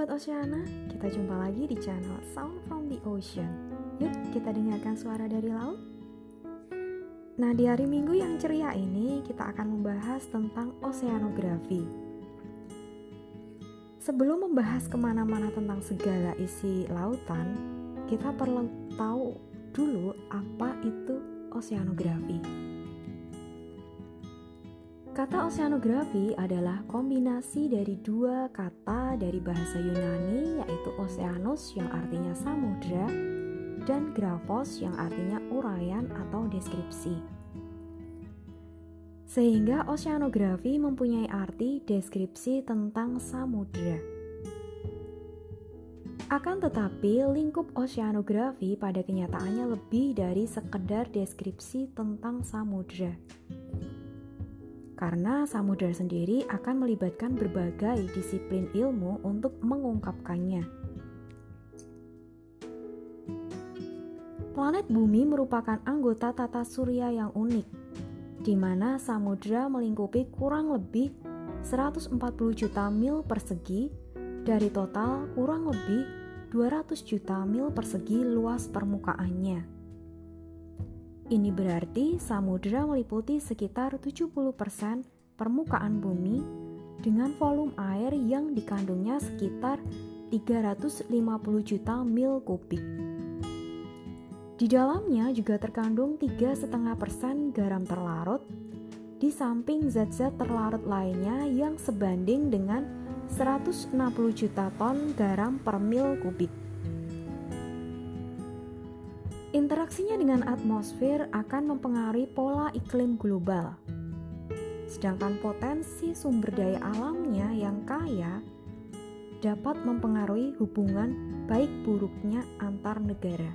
Sobat Oceana, kita jumpa lagi di channel Sound from the Ocean. Yuk kita dengarkan suara dari laut. Nah di hari minggu yang ceria ini kita akan membahas tentang oceanografi. Sebelum membahas ke mana-mana tentang segala isi lautan, kita perlu tahu dulu apa itu oceanografi. Kata oceanografi adalah kombinasi dari dua kata dari bahasa Yunani yaitu oceanus yang artinya samudra dan graphos yang artinya uraian atau deskripsi. Sehingga oceanografi mempunyai arti deskripsi tentang samudra. Akan tetapi, lingkup oceanografi pada kenyataannya lebih dari sekedar deskripsi tentang samudra karena samudra sendiri akan melibatkan berbagai disiplin ilmu untuk mengungkapkannya. Planet Bumi merupakan anggota tata surya yang unik, di mana samudra melingkupi kurang lebih 140 juta mil persegi dari total kurang lebih 200 juta mil persegi luas permukaannya. Ini berarti samudera meliputi sekitar 70% permukaan bumi dengan volume air yang dikandungnya sekitar 350 juta mil kubik. Di dalamnya juga terkandung 3,5% garam terlarut, di samping zat-zat terlarut lainnya yang sebanding dengan 160 juta ton garam per mil kubik. Interaksinya dengan atmosfer akan mempengaruhi pola iklim global. Sedangkan potensi sumber daya alamnya yang kaya dapat mempengaruhi hubungan baik buruknya antar negara.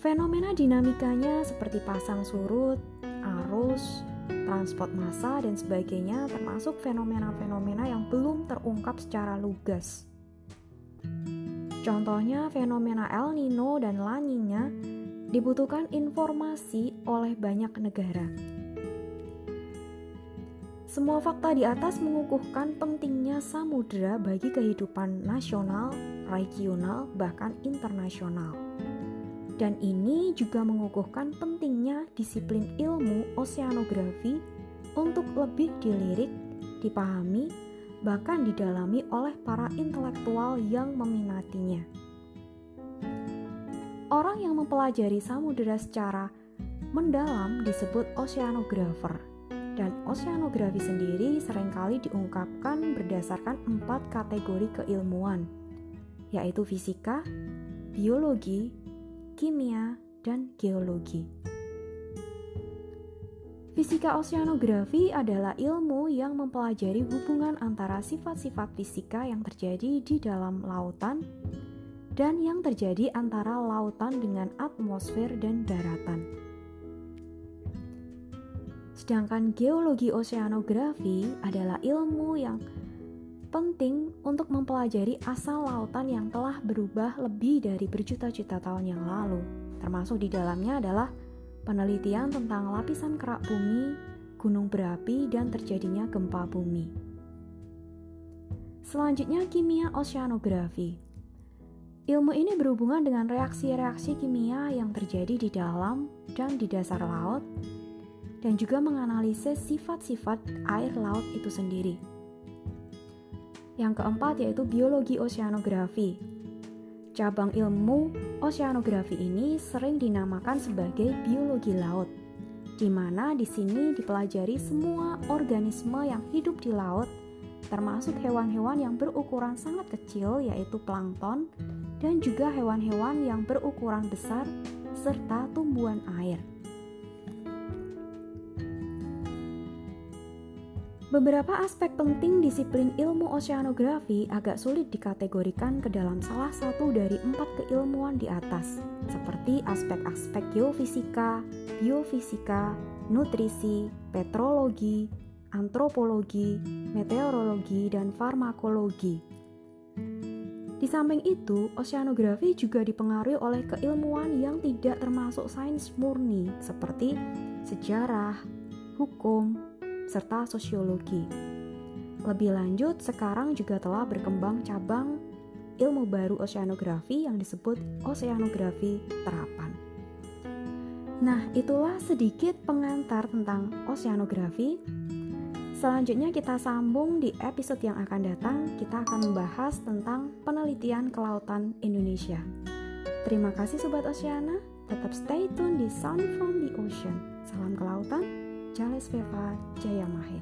Fenomena dinamikanya seperti pasang surut, arus, transport massa, dan sebagainya termasuk fenomena-fenomena yang belum terungkap secara lugas. Contohnya fenomena El Nino dan La Nina dibutuhkan informasi oleh banyak negara. Semua fakta di atas mengukuhkan pentingnya samudera bagi kehidupan nasional, regional, bahkan internasional. Dan ini juga mengukuhkan pentingnya disiplin ilmu oceanografi untuk lebih dilirik, dipahami, bahkan didalami oleh para intelektual yang meminatinya. Orang yang mempelajari samudera secara mendalam disebut oceanographer, dan oceanografi sendiri sering kali diungkapkan berdasarkan empat kategori keilmuan, yaitu fisika, biologi, kimia, dan geologi. Fisika oceanografi adalah ilmu yang mempelajari hubungan antara sifat-sifat fisika yang terjadi di dalam lautan dan yang terjadi antara lautan dengan atmosfer dan daratan. Sedangkan geologi oceanografi adalah ilmu yang penting untuk mempelajari asal lautan yang telah berubah lebih dari berjuta-juta tahun yang lalu. Termasuk di dalamnya adalah penelitian tentang lapisan kerak bumi, gunung berapi, dan terjadinya gempa bumi. Selanjutnya, kimia oceanografi. Ilmu ini berhubungan dengan reaksi-reaksi kimia yang terjadi di dalam dan di dasar laut, dan juga menganalisis sifat-sifat air laut itu sendiri. Yang keempat yaitu biologi oceanografi. Cabang ilmu oceanografi ini sering dinamakan sebagai biologi laut, di mana di sini dipelajari semua organisme yang hidup di laut, termasuk hewan-hewan yang berukuran sangat kecil, yaitu plankton, dan juga hewan-hewan yang berukuran besar, serta tumbuhan air. Beberapa aspek penting disiplin ilmu oceanografi agak sulit dikategorikan ke dalam salah satu dari empat keilmuan di atas, seperti aspek-aspek geofisika, biofisika, nutrisi, petrologi, antropologi, meteorologi, dan farmakologi. Di samping itu, oceanografi juga dipengaruhi oleh keilmuan yang tidak termasuk sains murni, seperti sejarah, hukum, serta sosiologi. Lebih lanjut, sekarang juga telah berkembang cabang ilmu baru oceanografi yang disebut oceanografi terapan. Nah, itulah sedikit pengantar tentang oceanografi. Selanjutnya kita sambung di episode yang akan datang, kita akan membahas tentang penelitian kelautan Indonesia. Terima kasih Sobat Oceana, tetap stay tune di Sound from the Ocean. Salam kelautan, Jales Veva Jaya Mahe.